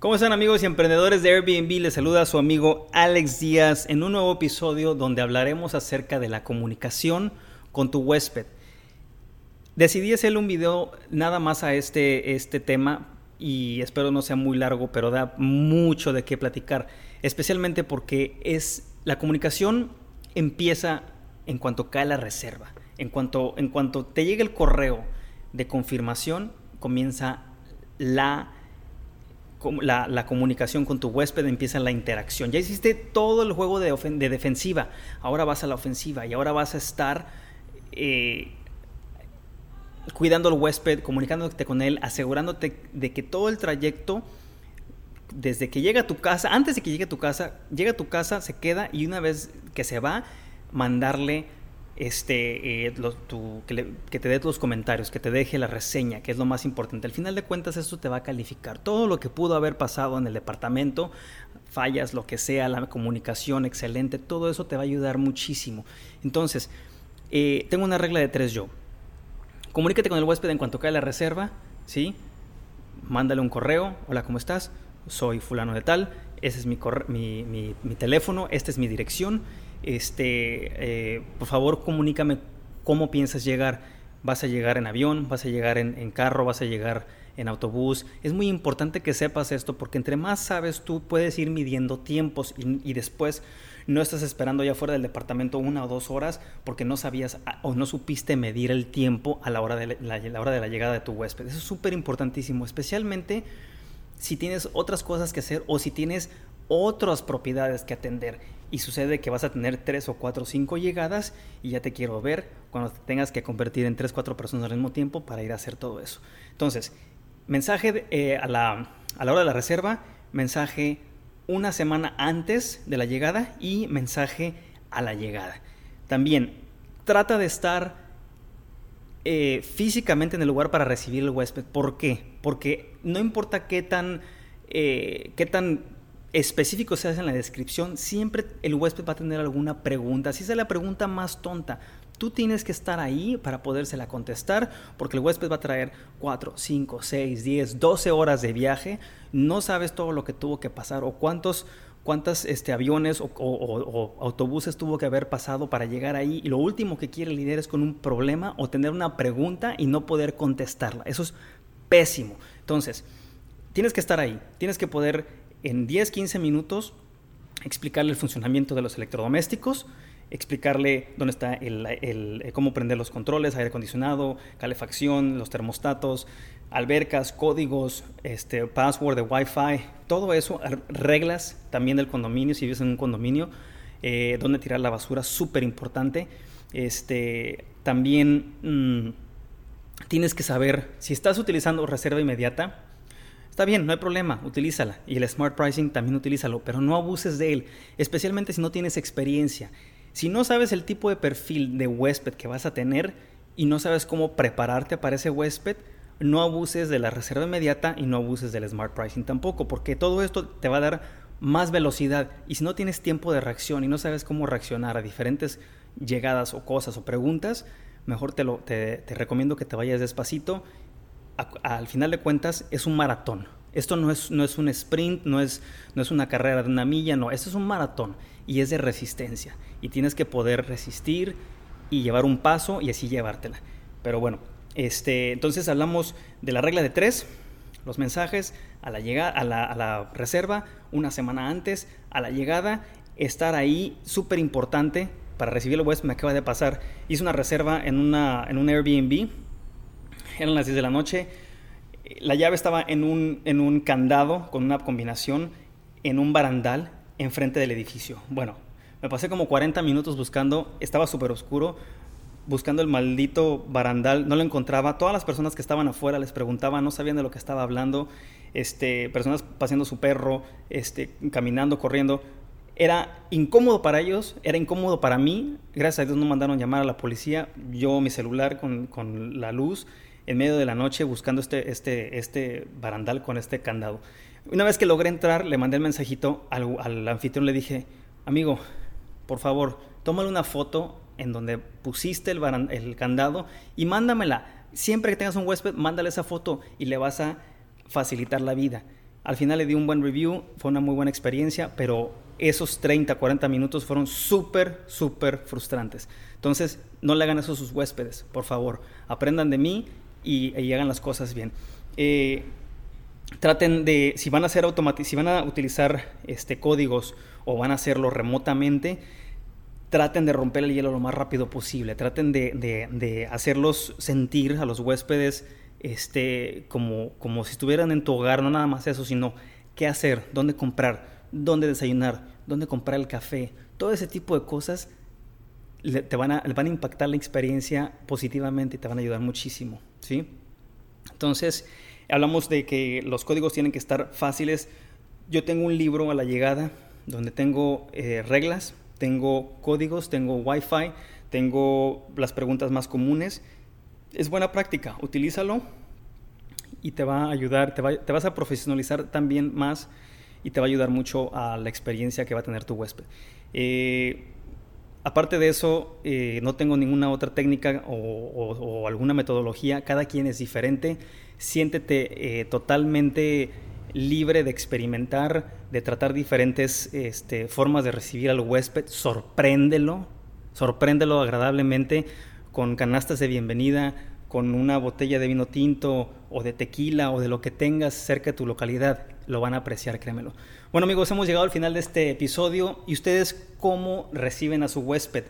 ¿Cómo están amigos y emprendedores de Airbnb? Les saluda a su amigo Alex Díaz en un nuevo episodio donde hablaremos acerca de la comunicación con tu huésped. Decidí hacer un video nada más a este, este tema y espero no sea muy largo, pero da mucho de qué platicar, especialmente porque es la comunicación empieza en cuanto cae la reserva, en cuanto, en cuanto te llegue el correo de confirmación, comienza la la, comunicación con tu huésped, empieza la interacción. Ya hiciste todo el juego de, defensiva, ahora vas a la ofensiva y ahora vas a estar eh, cuidando al huésped, comunicándote con él, asegurándote de que todo el trayecto, desde que llega a tu casa, antes de que llegue a tu casa, llega a tu casa, se queda y una vez que se va, mandarle este, eh, que, te dé tus comentarios, que te deje la reseña, que es lo más importante. Al final de cuentas, esto te va a calificar. Todo lo que pudo haber pasado en el departamento, fallas, lo que sea, la comunicación excelente, todo eso te va a ayudar muchísimo. Entonces, eh, tengo una regla de tres yo. Comunícate con el huésped en cuanto cae la reserva, ¿sí? Mándale un correo, hola, ¿cómo estás? Soy fulano de tal, ese es mi, mi, mi teléfono, esta es mi dirección este, eh, por favor comunícame cómo piensas llegar. ¿Vas a llegar en avión? ¿Vas a llegar en, carro? ¿Vas a llegar en autobús? Es muy importante que sepas esto porque entre más sabes tú puedes ir midiendo tiempos y, después no estás esperando ya fuera del departamento una o dos horas porque no sabías o no supiste medir el tiempo a la hora de la, la hora de la llegada de tu huésped. Eso es súper importantísimo, especialmente si tienes otras cosas que hacer o si tienes otras propiedades que atender y sucede que vas a tener tres o cuatro o cinco llegadas y ya te quiero ver cuando te tengas que convertir en tres o cuatro personas al mismo tiempo para ir a hacer todo eso. Entonces, mensaje eh, a, la, a la hora de la reserva, mensaje una semana antes de la llegada y mensaje a la llegada. También trata de estar eh, físicamente en el lugar para recibir el huésped. ¿Por qué? Porque no importa qué tan, eh, qué tan específico se hace en la descripción, siempre el huésped va a tener alguna pregunta. Si es la pregunta más tonta, tú tienes que estar ahí para podérsela contestar, porque el huésped va a traer 4, 5, 6, 10, 12 horas de viaje. No sabes todo lo que tuvo que pasar o cuántos cuántos este, aviones o, autobuses tuvo que haber pasado para llegar ahí. Y lo último que quiere el líder es con un problema o tener una pregunta y no poder contestarla. Eso es pésimo. Entonces, tienes que estar ahí, tienes que poder en 10, 15 minutos explicarle el funcionamiento de los electrodomésticos, explicarle dónde está el, eh, cómo prender los controles, aire acondicionado, calefacción, los termostatos, albercas, códigos, este, password de Wi-Fi, todo eso, reglas también del condominio, si vives en un condominio, eh, dónde tirar la basura, súper importante. Este, también mm, tienes que saber si estás utilizando reserva inmediata, Está bien, no hay problema, utilízala. Y el Smart Pricing también utilízalo, pero no abuses de él, especialmente si no tienes experiencia. Si no sabes el tipo de perfil de huésped que vas a tener y no sabes cómo prepararte para ese huésped, no abuses de la reserva inmediata y no abuses del Smart Pricing tampoco, porque todo esto te va a dar más velocidad. Y si no tienes tiempo de reacción y no sabes cómo reaccionar a diferentes llegadas o cosas o preguntas, mejor te, lo, te recomiendo que te vayas despacito al final de cuentas es un maratón. Esto no es, no es un sprint, no es, no es una carrera de una milla, no, esto es un maratón y es de resistencia. Y tienes que poder resistir y llevar un paso y así llevártela. Pero bueno, este, entonces hablamos de la regla de tres, los mensajes a la, llegada, a la, a la reserva una semana antes, a la llegada, estar ahí, súper importante para recibir el huésped, me acaba de pasar, hice una reserva en, una, en un Airbnb eran las 10 de la noche. La llave estaba en un, en un candado con una combinación en un barandal enfrente del edificio. Bueno, me pasé como 40 minutos buscando, estaba súper oscuro, buscando el maldito barandal, no lo encontraba. Todas las personas que estaban afuera les preguntaba, no sabían de lo que estaba hablando. Este, personas paseando su perro, este, caminando, corriendo. Era incómodo para ellos, era incómodo para mí. Gracias a Dios no mandaron llamar a la policía. Yo, mi celular con, con la luz en medio de la noche buscando este, este, este barandal con este candado. Una vez que logré entrar, le mandé el mensajito al, anfitrión, le dije, amigo, por favor, tómale una foto en donde pusiste el, el candado y mándamela. Siempre que tengas un huésped, mándale esa foto y le vas a facilitar la vida. Al final le di un buen review, fue una muy buena experiencia, pero esos 30, 40 minutos fueron súper, súper frustrantes. Entonces, no le hagan eso a sus huéspedes, por favor. Aprendan de mí y, hagan las cosas bien. Eh, traten de, si van a hacer si van a utilizar este, códigos o van a hacerlo remotamente, traten de romper el hielo lo más rápido posible. Traten de, hacerlos sentir a los huéspedes este, como, como si estuvieran en tu hogar, no nada más eso, sino qué hacer, dónde comprar, dónde desayunar, dónde comprar el café, todo ese tipo de cosas te van a, van a impactar la experiencia positivamente y te van a ayudar muchísimo, ¿sí? Entonces, hablamos de que los códigos tienen que estar fáciles. Yo tengo un libro a la llegada donde tengo eh, reglas, tengo códigos, tengo Wi-Fi, tengo las preguntas más comunes. Es buena práctica, utilízalo y te va a ayudar, te, te vas a profesionalizar también más y te va a ayudar mucho a la experiencia que va a tener tu huésped. Eh, aparte de eso, eh, no tengo ninguna otra técnica o, alguna metodología, cada quien es diferente. Siéntete eh, totalmente libre de experimentar, de tratar diferentes este, formas de recibir al huésped, sorpréndelo, sorpréndelo agradablemente con canastas de bienvenida, con una botella de vino tinto o de tequila o de lo que tengas cerca de tu localidad. Lo van a apreciar, créemelo. Bueno amigos, hemos llegado al final de este episodio y ustedes cómo reciben a su huésped.